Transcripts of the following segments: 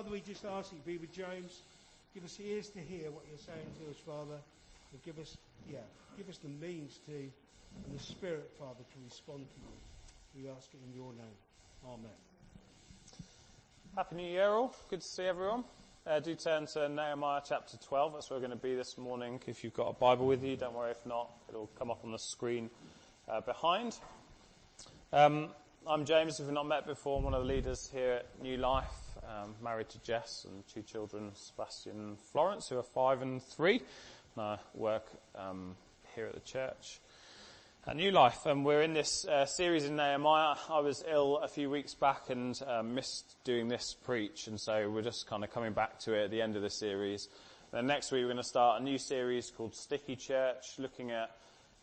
Father, we just ask you be with James. Give us ears to hear what you're saying to us, Father. And give us, yeah, give us the means to, and the Spirit, Father, to respond to you. We ask it in your name. Amen. Happy New Year all. Good to see everyone. Uh, do turn to Nehemiah chapter 12. That's where we're going to be this morning. If you've got a Bible with you, don't worry if not. It'll come up on the screen uh, behind. Um, I'm James. If we've not met before, I'm one of the leaders here at New Life. Um, married to Jess and two children, Sebastian and Florence, who are five and three. And I work um, here at the church at New Life. And we're in this uh, series in Nehemiah. I was ill a few weeks back and uh, missed doing this preach, and so we're just kind of coming back to it at the end of the series. Then next week we're going to start a new series called Sticky Church, looking at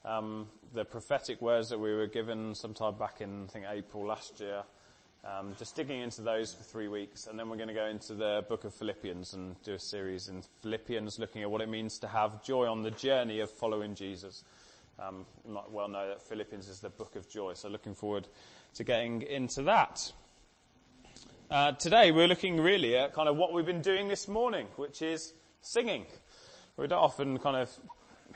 um, the prophetic words that we were given sometime back in, I think, April last year. Um, just digging into those for three weeks, and then we're going to go into the book of Philippians and do a series in Philippians looking at what it means to have joy on the journey of following Jesus. Um, you might well know that Philippians is the book of joy, so looking forward to getting into that. Uh, today we're looking really at kind of what we've been doing this morning, which is singing. We don't often kind of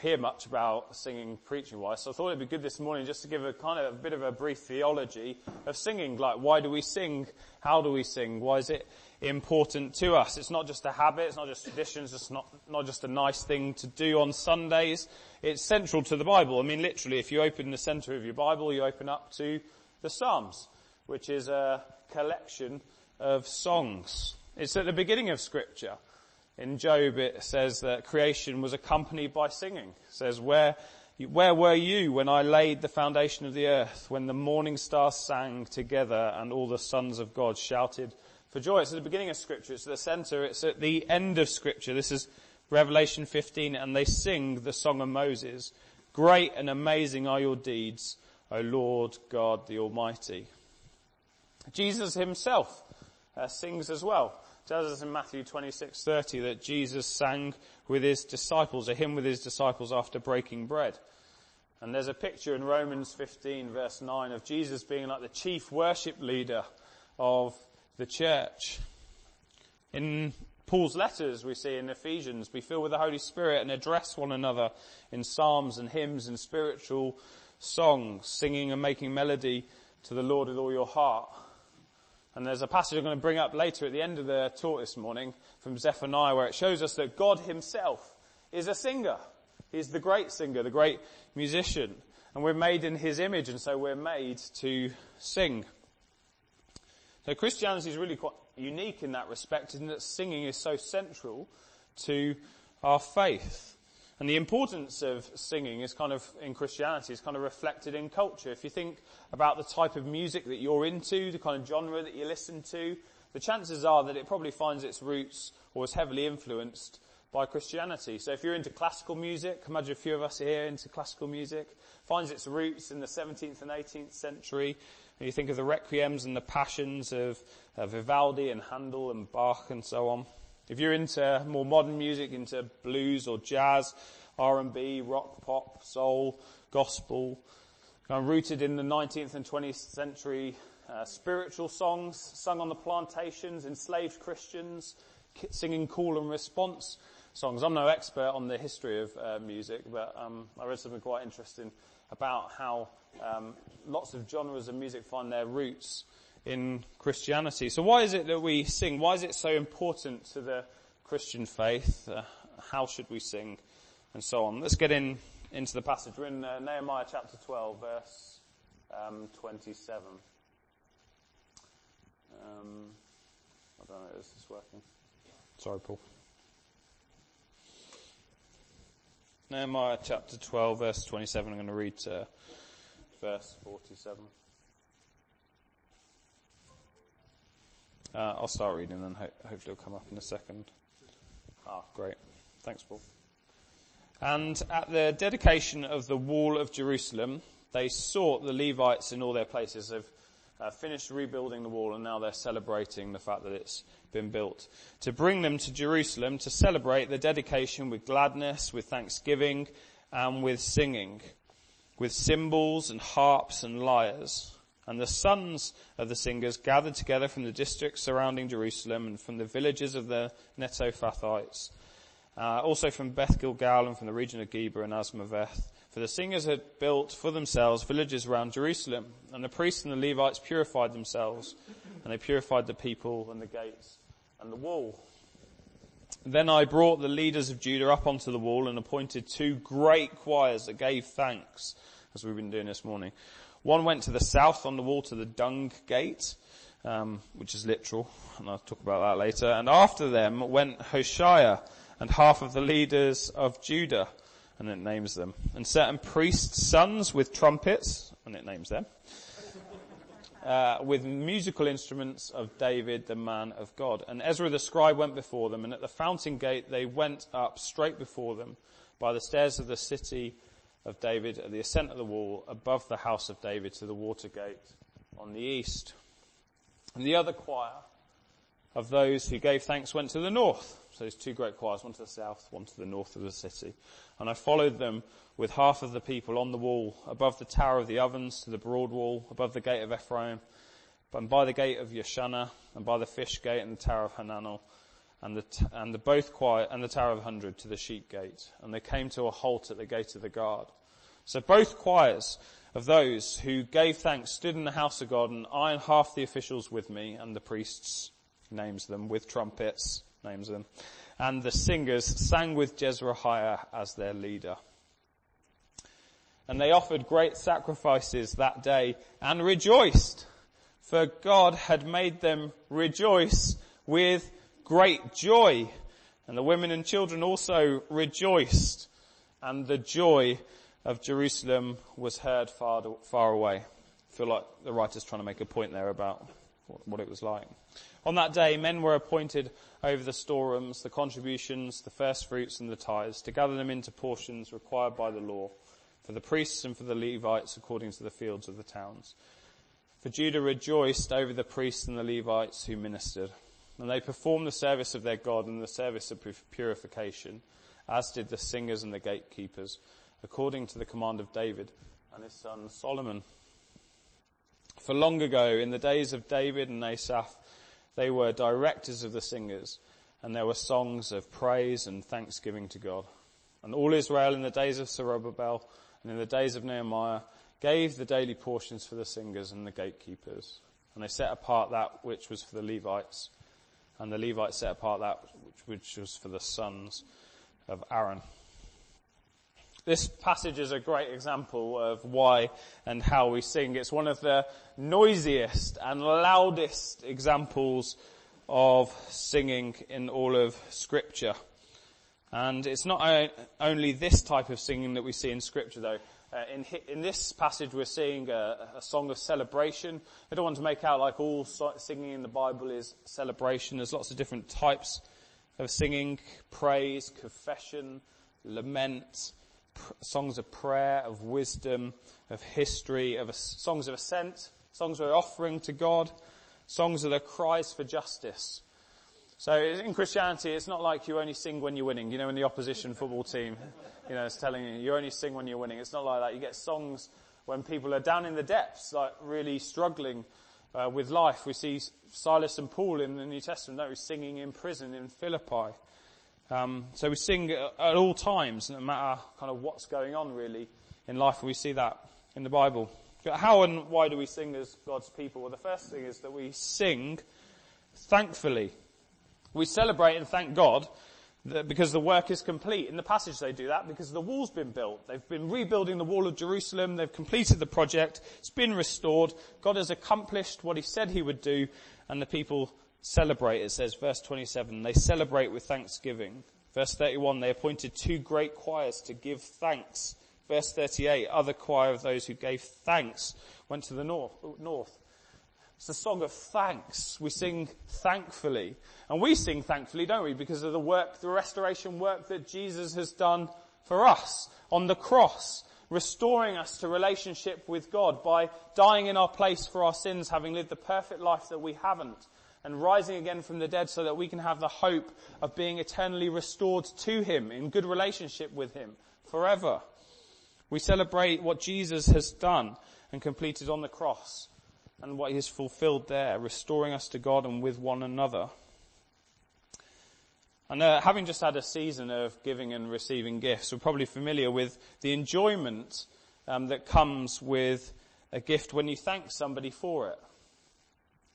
hear much about singing preaching wise, so I thought it'd be good this morning just to give a kind of a bit of a brief theology of singing. Like, why do we sing? How do we sing? Why is it important to us? It's not just a habit, it's not just traditions, it's not, not just a nice thing to do on Sundays. It's central to the Bible. I mean, literally, if you open the center of your Bible, you open up to the Psalms, which is a collection of songs. It's at the beginning of scripture. In Job it says that creation was accompanied by singing. It says, where, where were you when I laid the foundation of the earth, when the morning stars sang together and all the sons of God shouted for joy? It's at the beginning of scripture. It's at the center. It's at the end of scripture. This is Revelation 15 and they sing the song of Moses. Great and amazing are your deeds, O Lord God the Almighty. Jesus himself uh, sings as well tells us in Matthew 26:30 that Jesus sang with his disciples, a hymn with his disciples after breaking bread. And there's a picture in Romans 15 verse 9 of Jesus being like the chief worship leader of the church. In Paul's letters we see in Ephesians, be filled with the Holy Spirit and address one another in psalms and hymns and spiritual songs, singing and making melody to the Lord with all your heart and there's a passage I'm going to bring up later at the end of the talk this morning from Zephaniah where it shows us that God himself is a singer. He's the great singer, the great musician. And we're made in his image and so we're made to sing. So Christianity is really quite unique in that respect in that singing is so central to our faith. And the importance of singing is kind of, in Christianity, is kind of reflected in culture. If you think about the type of music that you're into, the kind of genre that you listen to, the chances are that it probably finds its roots or is heavily influenced by Christianity. So if you're into classical music, imagine a few of us here into classical music, finds its roots in the 17th and 18th century. And you think of the requiems and the passions of, of Vivaldi and Handel and Bach and so on. If you're into more modern music, into blues or jazz, R&B, rock, pop, soul, gospel, kind of rooted in the 19th and 20th century uh, spiritual songs sung on the plantations, enslaved Christians, singing call and response songs. I'm no expert on the history of uh, music, but um, I read something quite interesting about how um, lots of genres of music find their roots in Christianity. So why is it that we sing? Why is it so important to the Christian faith? Uh, how should we sing? And so on. Let's get in into the passage. We're in uh, Nehemiah chapter 12 verse um, 27. Um, I don't know if this is working. Sorry, Paul. Nehemiah chapter 12 verse 27. I'm going to read to verse 47. Uh, I'll start reading and ho- hopefully it'll come up in a second. Ah, great. Thanks, Paul. And at the dedication of the wall of Jerusalem, they sought the Levites in all their places. They've uh, finished rebuilding the wall and now they're celebrating the fact that it's been built. To bring them to Jerusalem to celebrate the dedication with gladness, with thanksgiving, and with singing, with cymbals and harps and lyres. And the sons of the singers gathered together from the districts surrounding Jerusalem and from the villages of the Netophathites, uh, also from Beth Gilgal and from the region of Geba and Azmaveth. For the singers had built for themselves villages around Jerusalem, and the priests and the Levites purified themselves, and they purified the people and the gates and the wall. Then I brought the leaders of Judah up onto the wall and appointed two great choirs that gave thanks, as we've been doing this morning. One went to the south on the wall to the dung gate, um, which is literal, and I'll talk about that later. And after them went Hoshaiah and half of the leaders of Judah, and it names them, and certain priests' sons with trumpets, and it names them, uh, with musical instruments of David, the man of God. And Ezra the scribe went before them, and at the fountain gate they went up straight before them by the stairs of the city of David at the ascent of the wall above the house of David to the water gate on the east. And the other choir of those who gave thanks went to the north. So there's two great choirs, one to the south, one to the north of the city. And I followed them with half of the people on the wall, above the tower of the ovens to the broad wall, above the gate of Ephraim, and by the gate of Yeshana, and by the fish gate and the tower of Hananel, and the, and the both choir and the Tower of a Hundred to the sheep gate, and they came to a halt at the gate of the guard. So both choirs of those who gave thanks stood in the house of God, and I and half the officials with me, and the priests, names them, with trumpets, names them, and the singers sang with Jezrahiah as their leader. And they offered great sacrifices that day and rejoiced, for God had made them rejoice with great joy. And the women and children also rejoiced, and the joy of Jerusalem was heard far, far away. I feel like the writer's trying to make a point there about what it was like. On that day, men were appointed over the storerooms, the contributions, the first fruits and the tithes, to gather them into portions required by the law, for the priests and for the Levites according to the fields of the towns. For Judah rejoiced over the priests and the Levites who ministered, and they performed the service of their God and the service of purification, as did the singers and the gatekeepers, according to the command of David and his son Solomon. For long ago, in the days of David and Asaph, they were directors of the singers, and there were songs of praise and thanksgiving to God. And all Israel in the days of Zerubbabel and in the days of Nehemiah gave the daily portions for the singers and the gatekeepers. And they set apart that which was for the Levites, and the Levites set apart that which, was for the sons of Aaron. This passage is a great example of why and how we sing. It's one of the noisiest and loudest examples of singing in all of scripture. And it's not only this type of singing that we see in scripture though. Uh, in, in, this passage we're seeing a, a, song of celebration. I don't want to make out like all singing in the Bible is celebration. There's lots of different types of singing, praise, confession, lament, songs of prayer, of wisdom, of history, of songs of ascent, songs of offering to God, songs of the cries for justice. So in Christianity, it's not like you only sing when you're winning. You know, in the opposition football team, you know, it's telling you you only sing when you're winning. It's not like that. You get songs when people are down in the depths, like really struggling uh, with life. We see Silas and Paul in the New Testament, don't singing in prison in Philippi. Um, so we sing at all times, no matter kind of what's going on really in life. We see that in the Bible. But how and why do we sing as God's people? Well, the first thing is that we sing thankfully. We celebrate and thank God because the work is complete. In the passage they do that because the wall's been built. They've been rebuilding the wall of Jerusalem. They've completed the project. It's been restored. God has accomplished what he said he would do and the people celebrate, it says, verse 27, they celebrate with thanksgiving. Verse 31, they appointed two great choirs to give thanks. Verse 38, other choir of those who gave thanks went to the north. north. It's a song of thanks. We sing thankfully. And we sing thankfully, don't we? Because of the work, the restoration work that Jesus has done for us on the cross, restoring us to relationship with God by dying in our place for our sins, having lived the perfect life that we haven't and rising again from the dead so that we can have the hope of being eternally restored to Him in good relationship with Him forever. We celebrate what Jesus has done and completed on the cross and what he has fulfilled there, restoring us to God and with one another. And uh, having just had a season of giving and receiving gifts, we're probably familiar with the enjoyment um, that comes with a gift when you thank somebody for it.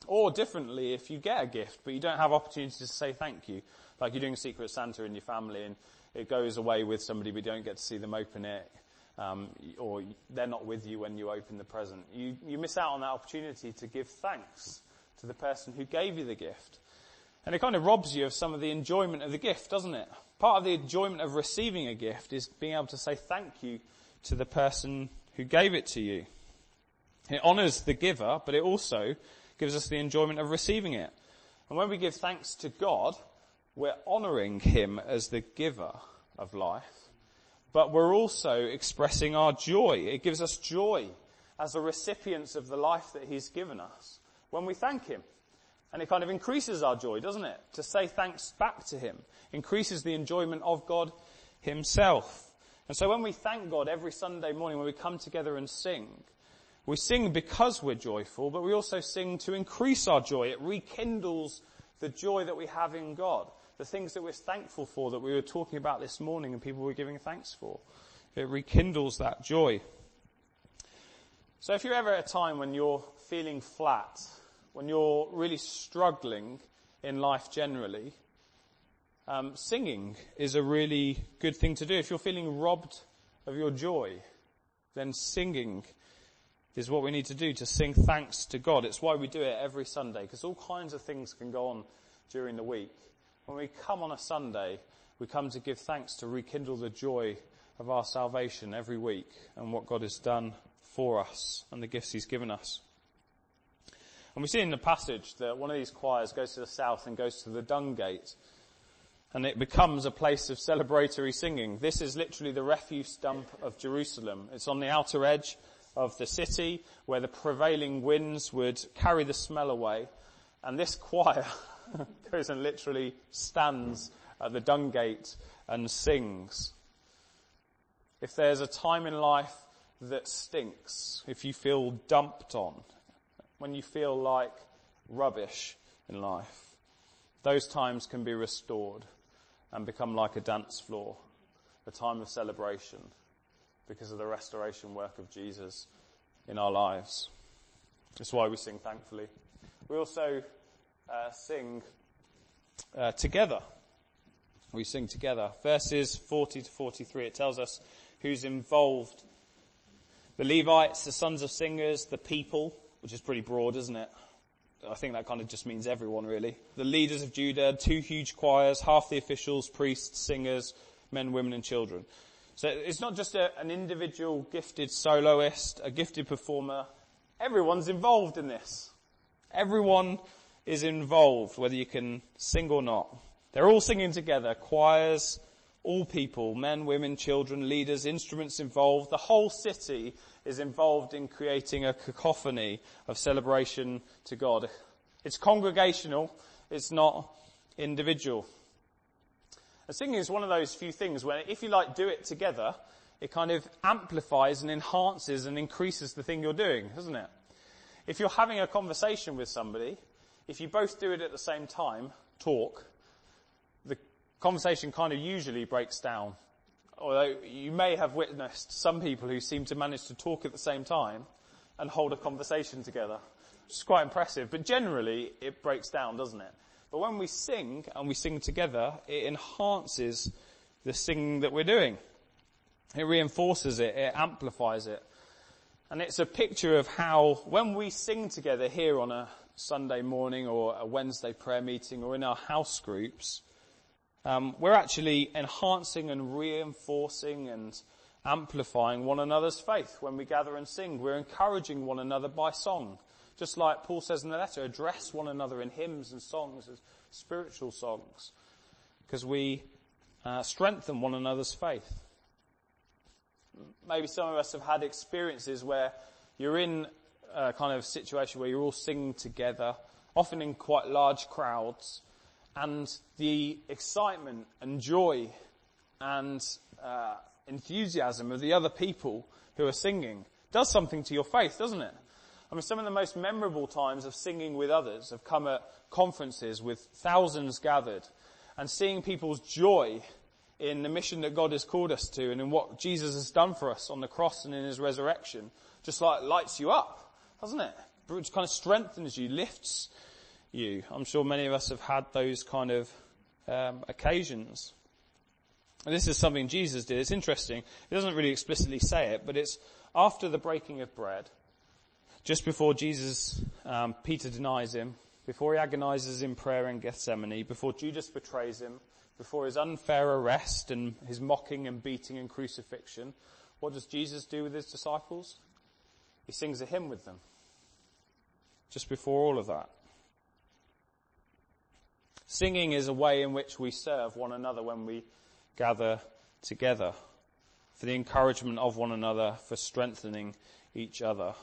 Or differently, if you get a gift but you don't have opportunity to say thank you, like you're doing Secret Santa in your family and it goes away with somebody but you don't get to see them open it, Um, or they're not with you when you open the present. You, you miss out on that opportunity to give thanks to the person who gave you the gift. And it kind of robs you of some of the enjoyment of the gift, doesn't it? Part of the enjoyment of receiving a gift is being able to say thank you to the person who gave it to you. It honours the giver, but it also gives us the enjoyment of receiving it. And when we give thanks to God, we're honouring Him as the giver of life, but we're also expressing our joy. It gives us joy as the recipients of the life that He's given us when we thank Him. And it kind of increases our joy, doesn't it? To say thanks back to Him increases the enjoyment of God Himself. And so when we thank God every Sunday morning, when we come together and sing, we sing because we're joyful, but we also sing to increase our joy. It rekindles the joy that we have in God. The things that we're thankful for that we were talking about this morning and people were giving thanks for. It rekindles that joy. So if you're ever at a time when you're feeling flat, when you're really struggling in life generally, um, singing is a really good thing to do. If you're feeling robbed of your joy, then singing is what we need to do to sing thanks to God. It's why we do it every Sunday, because all kinds of things can go on during the week. When we come on a Sunday, we come to give thanks to rekindle the joy of our salvation every week and what God has done for us and the gifts He's given us. And we see in the passage that one of these choirs goes to the south and goes to the dung gate and it becomes a place of celebratory singing. This is literally the refuse dump of Jerusalem. It's on the outer edge of the city where the prevailing winds would carry the smell away. And this choir goes and literally stands at the dung gate and sings. If there's a time in life that stinks, if you feel dumped on, when you feel like rubbish in life, those times can be restored and become like a dance floor, a time of celebration because of the restoration work of Jesus in our lives. That's why we sing thankfully. We also uh, sing uh, together. We sing together. Verses 40 to 43, it tells us who's involved. The Levites, the sons of singers, the people, which is pretty broad, isn't it? I think that kind of just means everyone really. The leaders of Judah, two huge choirs, half the officials, priests, singers, men, women and children. So it's not just a, an individual gifted soloist, a gifted performer. Everyone's involved in this. Everyone is involved, whether you can sing or not. They're all singing together, choirs, all people, men, women, children, leaders, instruments involved. The whole city is involved in creating a cacophony of celebration to God. It's congregational, it's not individual. And singing is one of those few things where if you like do it together, it kind of amplifies and enhances and increases the thing you're doing, doesn't it? If you're having a conversation with somebody, if you both do it at the same time, talk, the conversation kind of usually breaks down although you may have witnessed some people who seem to manage to talk at the same time and hold a conversation together. which is quite impressive, but generally it breaks down, doesn't it? But when we sing and we sing together, it enhances the singing that we're doing. It reinforces it, it amplifies it. And it's a picture of how when we sing together here on a Sunday morning or a Wednesday prayer meeting or in our house groups, um, we're actually enhancing and reinforcing and amplifying one another's faith when we gather and sing. We're encouraging one another by song. Just like Paul says in the letter, address one another in hymns and songs as spiritual songs. Because we uh, strengthen one another's faith. Maybe some of us have had experiences where you're in a kind of situation where you're all singing together, often in quite large crowds, and the excitement and joy and uh, enthusiasm of the other people who are singing does something to your faith, doesn't it? I mean, some of the most memorable times of singing with others have come at conferences with thousands gathered and seeing people's joy in the mission that God has called us to and in what Jesus has done for us on the cross and in his resurrection just like lights you up, doesn't it? It kind of strengthens you, lifts you. I'm sure many of us have had those kind of um, occasions. And this is something Jesus did. It's interesting. He doesn't really explicitly say it, but it's after the breaking of bread, just before Jesus, um, Peter denies him, before he agonizes in prayer in Gethsemane, before Judas betrays him, before his unfair arrest and his mocking and beating and crucifixion, what does Jesus do with his disciples? He sings a hymn with them. Just before all of that. Singing is a way in which we serve one another when we gather together for the encouragement of one another, for strengthening each other.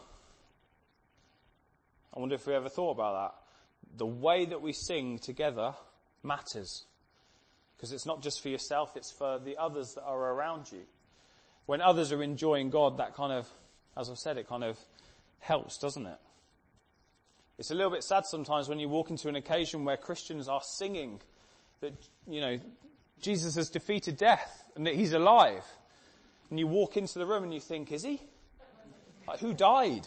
I wonder if we ever thought about that. The way that we sing together matters. Because it's not just for yourself, it's for the others that are around you. When others are enjoying God, that kind of, as I've said, it kind of helps, doesn't it? It's a little bit sad sometimes when you walk into an occasion where Christians are singing that, you know, Jesus has defeated death and that he's alive. And you walk into the room and you think, is he? Like, who died?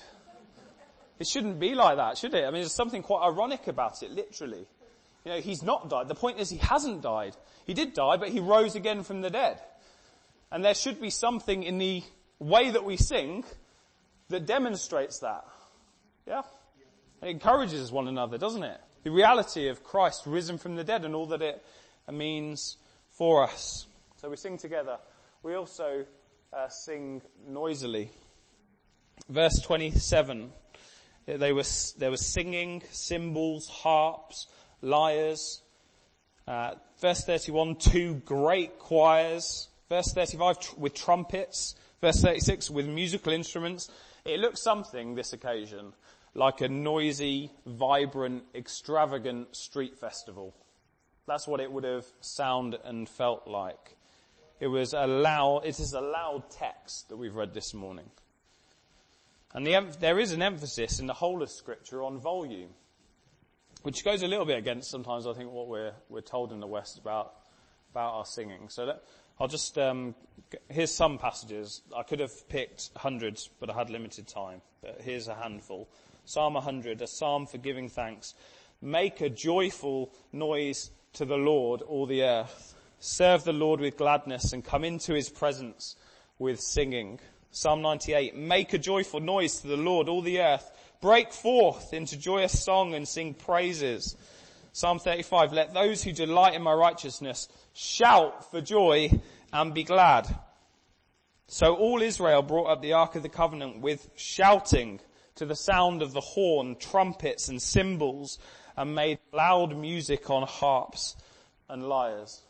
It shouldn't be like that, should it? I mean, there's something quite ironic about it, literally. You know, he's not died. The point is he hasn't died. He did die, but he rose again from the dead. And there should be something in the way that we sing that demonstrates that. Yeah? It encourages one another, doesn't it? The reality of Christ risen from the dead and all that it means for us. So we sing together. We also uh, sing noisily. Verse 27. They were, there was singing, cymbals, harps, lyres. Uh, verse 31, two great choirs. Verse 35, tr- with trumpets. Verse 36, with musical instruments. It looks something, this occasion, like a noisy, vibrant, extravagant street festival. That's what it would have sounded and felt like. It was a loud, it is a loud text that we've read this morning. And the, there is an emphasis in the whole of scripture on volume, which goes a little bit against sometimes I think what we're, we're told in the West about, about our singing. So that, I'll just, um, here's some passages. I could have picked hundreds, but I had limited time. But here's a handful. Psalm 100, a psalm for giving thanks. Make a joyful noise to the Lord, all the earth. Serve the Lord with gladness and come into his presence with singing. Psalm 98, make a joyful noise to the Lord, all the earth. Break forth into joyous song and sing praises. Psalm 35, let those who delight in my righteousness shout for joy and be glad. So all Israel brought up the Ark of the Covenant with shouting to the sound of the horn, trumpets and cymbals and made loud music on harps and lyres.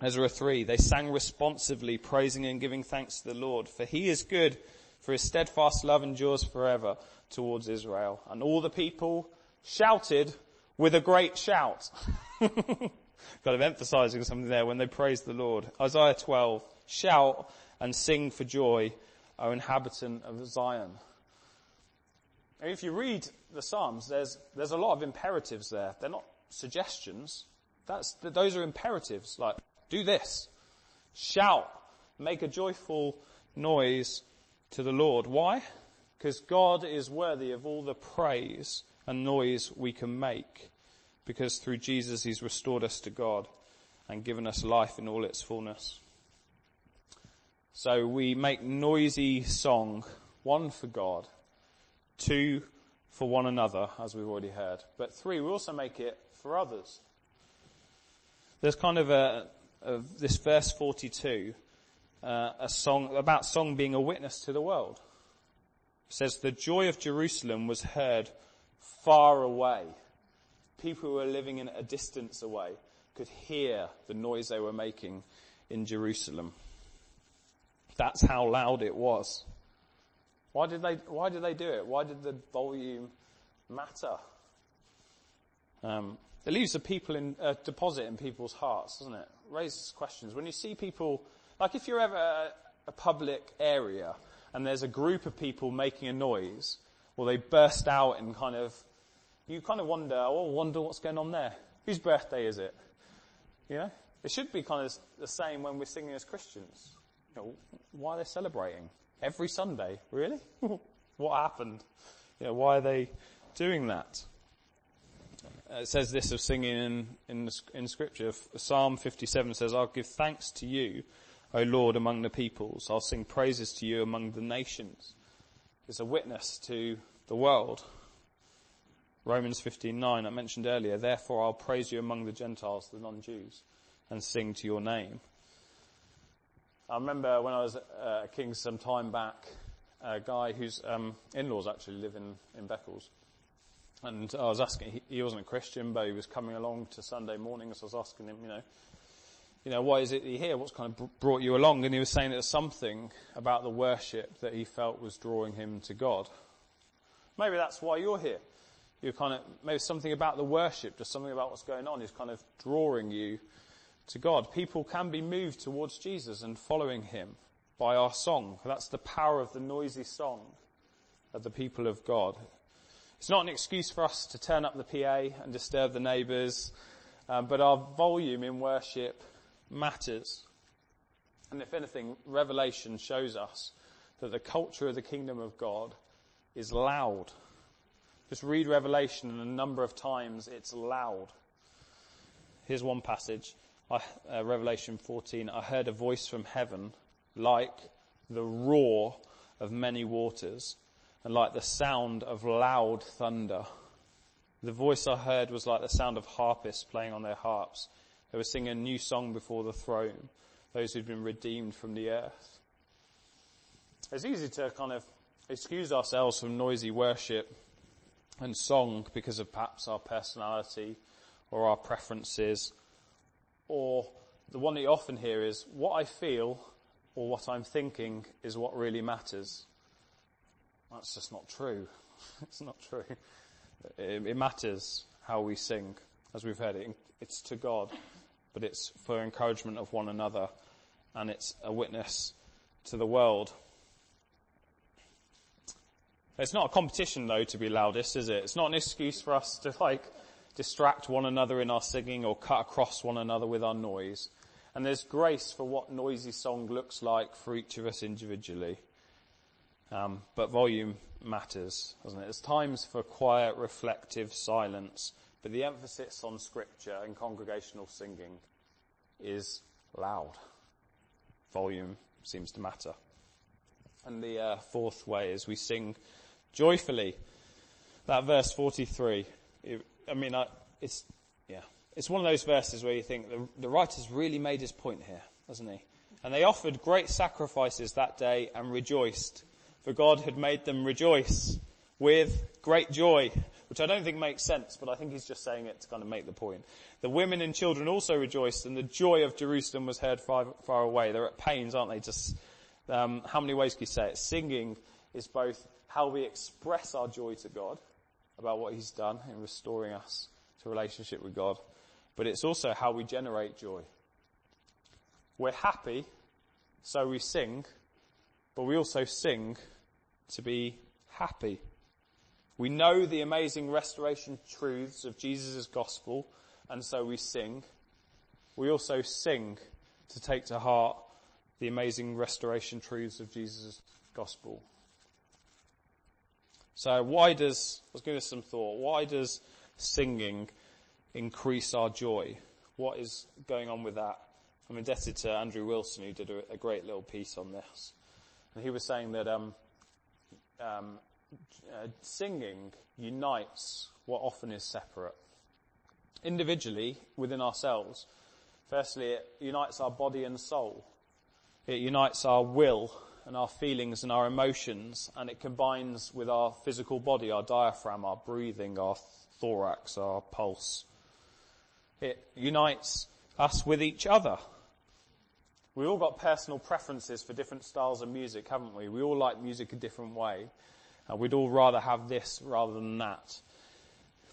Ezra 3, they sang responsively, praising and giving thanks to the Lord, for he is good, for his steadfast love endures forever towards Israel. And all the people shouted with a great shout. kind of emphasizing something there when they praise the Lord. Isaiah 12, shout and sing for joy, O inhabitant of Zion. If you read the Psalms, there's, there's a lot of imperatives there. They're not suggestions. That's, those are imperatives, like, do this. Shout. Make a joyful noise to the Lord. Why? Because God is worthy of all the praise and noise we can make. Because through Jesus He's restored us to God and given us life in all its fullness. So we make noisy song, one for God two for one another, as we've already heard. But three, we also make it for others. There's kind of a, of this verse 42, uh, a song about song being a witness to the world. It says the joy of Jerusalem was heard far away. People who were living in a distance away could hear the noise they were making in Jerusalem. That's how loud it was. Why did they, why did they do it? Why did the volume matter? Um, it leaves a people in, a deposit in people's hearts, doesn't it? Raises questions. When you see people, like if you're ever a, a public area and there's a group of people making a noise, or they burst out and kind of, you kind of wonder, oh, wonder what's going on there. Whose birthday is it? You know? It should be kind of the same when we're singing as Christians. You know, why are they celebrating? Every Sunday? Really? what happened? You know, why are they doing that? Uh, it says this of singing in, in, in scripture. Psalm 57 says, I'll give thanks to you, O Lord, among the peoples. I'll sing praises to you among the nations. It's a witness to the world. Romans 15:9 I mentioned earlier, therefore I'll praise you among the Gentiles, the non-Jews, and sing to your name. I remember when I was uh, at King's some time back, a guy whose um, in-laws actually live in, in Beccles. And I was asking, he, he, wasn't a Christian, but he was coming along to Sunday mornings. So I was asking him, you know, you know, why is it you here? What's kind of brought you along? And he was saying there's something about the worship that he felt was drawing him to God. Maybe that's why you're here. You're kind of, maybe something about the worship, just something about what's going on is kind of drawing you to God. People can be moved towards Jesus and following him by our song. That's the power of the noisy song of the people of God. It's not an excuse for us to turn up the PA and disturb the neighbours, um, but our volume in worship matters. And if anything, Revelation shows us that the culture of the kingdom of God is loud. Just read Revelation and a number of times it's loud. Here's one passage, uh, Revelation 14. I heard a voice from heaven like the roar of many waters and like the sound of loud thunder. The voice I heard was like the sound of harpists playing on their harps. They were singing a new song before the throne, those who'd been redeemed from the earth. It's easy to kind of excuse ourselves from noisy worship and song because of perhaps our personality or our preferences or the one that you often hear is what I feel or what I'm thinking is what really matters. That's just not true. it's not true. It, it, matters how we sing, as we've heard it. It's to God, but it's for encouragement of one another, and it's a witness to the world. It's not a competition though to be loudest, is it? It's not an excuse for us to like distract one another in our singing or cut across one another with our noise. And there's grace for what noisy song looks like for each of us individually. Um, but volume matters, doesn't it? There's times for quiet, reflective silence, but the emphasis on scripture and congregational singing is loud. Volume seems to matter. And the uh, fourth way is we sing joyfully. That verse 43, it, I mean, I, it's, yeah, it's one of those verses where you think the, the writer's really made his point here, hasn't he? And they offered great sacrifices that day and rejoiced, for God had made them rejoice with great joy, which I don't think makes sense, but I think he's just saying it to kind of make the point. The women and children also rejoiced, and the joy of Jerusalem was heard far, far away. They're at pains, aren't they? Just um, how many ways can you say it? Singing is both how we express our joy to God about what He's done in restoring us to relationship with God, but it's also how we generate joy. We're happy, so we sing, but we also sing to be happy. We know the amazing restoration truths of Jesus' gospel, and so we sing. We also sing to take to heart the amazing restoration truths of Jesus' gospel. So why does, let's give this some thought, why does singing increase our joy. What is going on with that? I'm indebted to Andrew Wilson, who did a, a great little piece on this. And he was saying that um, um, uh, singing unites what often is separate. Individually, within ourselves, firstly, it unites our body and soul. It unites our will and our feelings and our emotions, and it combines with our physical body, our diaphragm, our breathing, our thorax, our pulse. It unites us with each other. We all got personal preferences for different styles of music, haven't we? We all like music a different way. Uh, we'd all rather have this rather than that.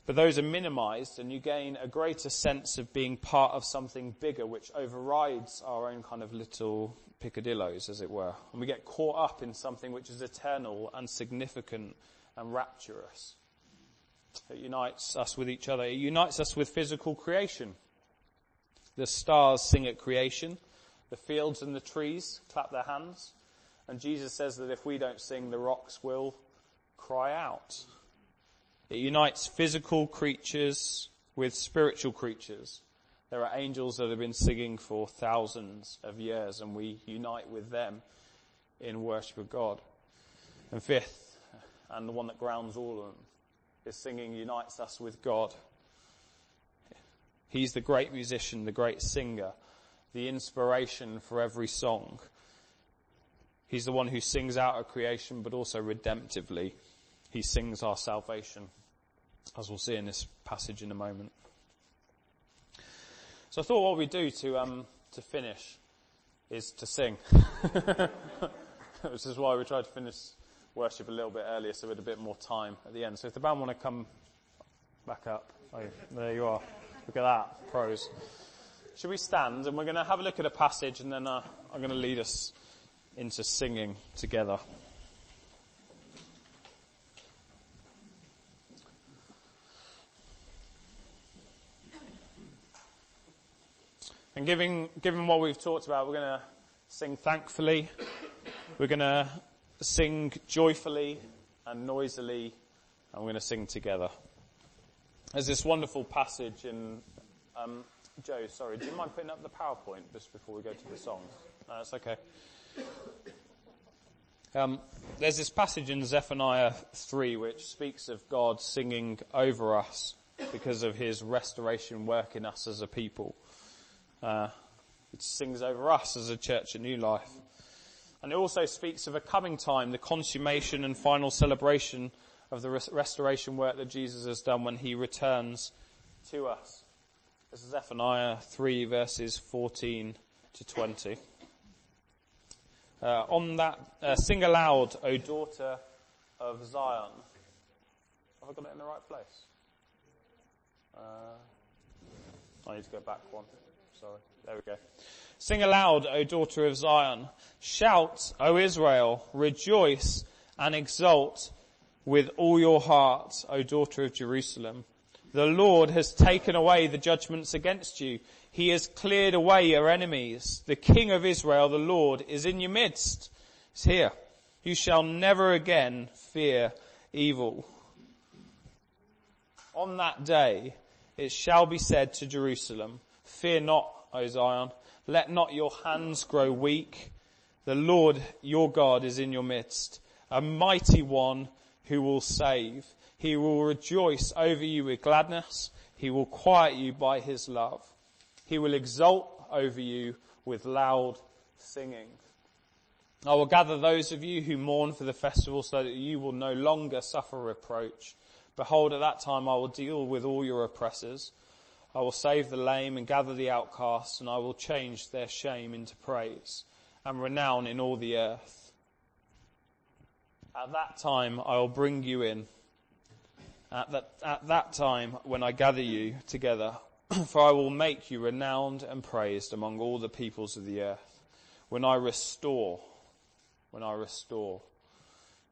But those are minimized and you gain a greater sense of being part of something bigger which overrides our own kind of little picadillos, as it were. And we get caught up in something which is eternal and significant and rapturous. It unites us with each other. It unites us with physical creation. The stars sing at creation. The fields and the trees clap their hands. And Jesus says that if we don't sing, the rocks will cry out. It unites physical creatures with spiritual creatures. There are angels that have been singing for thousands of years and we unite with them in worship of God. And fifth, and the one that grounds all of them, is singing unites us with God. He's the great musician, the great singer, the inspiration for every song. He's the one who sings out of creation, but also redemptively. He sings our salvation, as we'll see in this passage in a moment. So I thought what we'd do to, um, to finish is to sing. Which is why we tried to finish worship a little bit earlier so we had a bit more time at the end. So if the band want to come back up. Oh, there you are. Look at that. Pros. Should we stand and we're going to have a look at a passage and then uh, I'm going to lead us into singing together. And given, given what we've talked about, we're going to sing thankfully. We're going to sing joyfully and noisily, and we're going to sing together. There's this wonderful passage in, um, Joe, sorry, do you mind putting up the PowerPoint just before we go to the songs? No, that's okay. Um, there's this passage in Zephaniah 3 which speaks of God singing over us because of his restoration work in us as a people. Uh, it sings over us as a church at New Life. And it also speaks of a coming time, the consummation and final celebration of the res- restoration work that Jesus has done when he returns to us. This is Zephaniah 3 verses 14 to 20. Uh, on that, uh, sing aloud, O daughter of Zion. Have I got it in the right place? Uh, I need to go back one. Sorry. There we go. Sing aloud, O daughter of Zion. Shout, O Israel. Rejoice and exult with all your heart, O daughter of Jerusalem. The Lord has taken away the judgments against you. He has cleared away your enemies. The King of Israel, the Lord, is in your midst. He's here. You shall never again fear evil. On that day, it shall be said to Jerusalem, fear not, O Zion. Let not your hands grow weak. The Lord your God is in your midst, a mighty one who will save. He will rejoice over you with gladness. He will quiet you by his love. He will exult over you with loud singing. I will gather those of you who mourn for the festival so that you will no longer suffer reproach. Behold, at that time I will deal with all your oppressors. I will save the lame and gather the outcasts and I will change their shame into praise and renown in all the earth. At that time I will bring you in. At that, at that time when I gather you together, for I will make you renowned and praised among all the peoples of the earth. When I restore, when I restore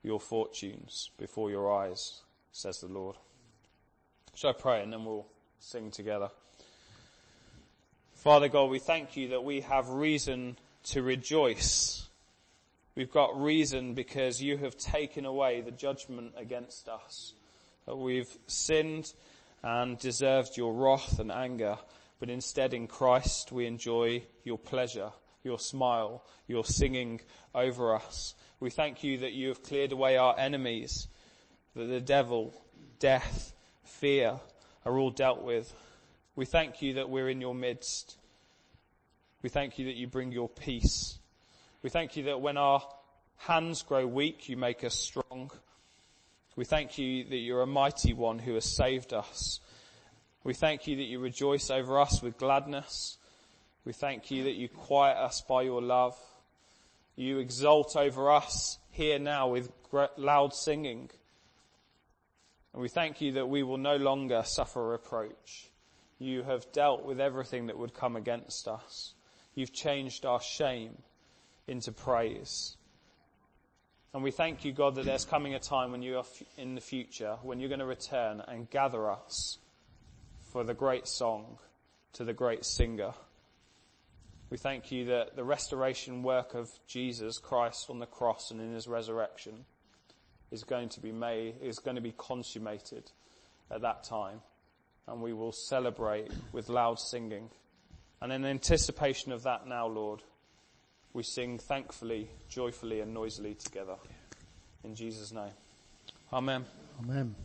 your fortunes before your eyes, says the Lord. Shall I pray and then we'll sing together. Father God, we thank you that we have reason to rejoice. We've got reason because you have taken away the judgment against us. That we've sinned and deserved your wrath and anger, but instead in Christ we enjoy your pleasure, your smile, your singing over us. We thank you that you have cleared away our enemies, that the devil, death, fear, are all dealt with. We thank you that we're in your midst. We thank you that you bring your peace. We thank you that when our hands grow weak, you make us strong. We thank you that you're a mighty one who has saved us. We thank you that you rejoice over us with gladness. We thank you that you quiet us by your love. You exult over us here now with loud singing. And we thank you that we will no longer suffer reproach. You have dealt with everything that would come against us. You've changed our shame into praise. And we thank you, God, that there's coming a time when you are f- in the future, when you're going to return and gather us for the great song to the great singer. We thank you that the restoration work of Jesus Christ on the cross and in his resurrection is going to be made, is going to be consummated at that time. And we will celebrate with loud singing. And in anticipation of that now, Lord, we sing thankfully, joyfully and noisily together. In Jesus' name. Amen. Amen.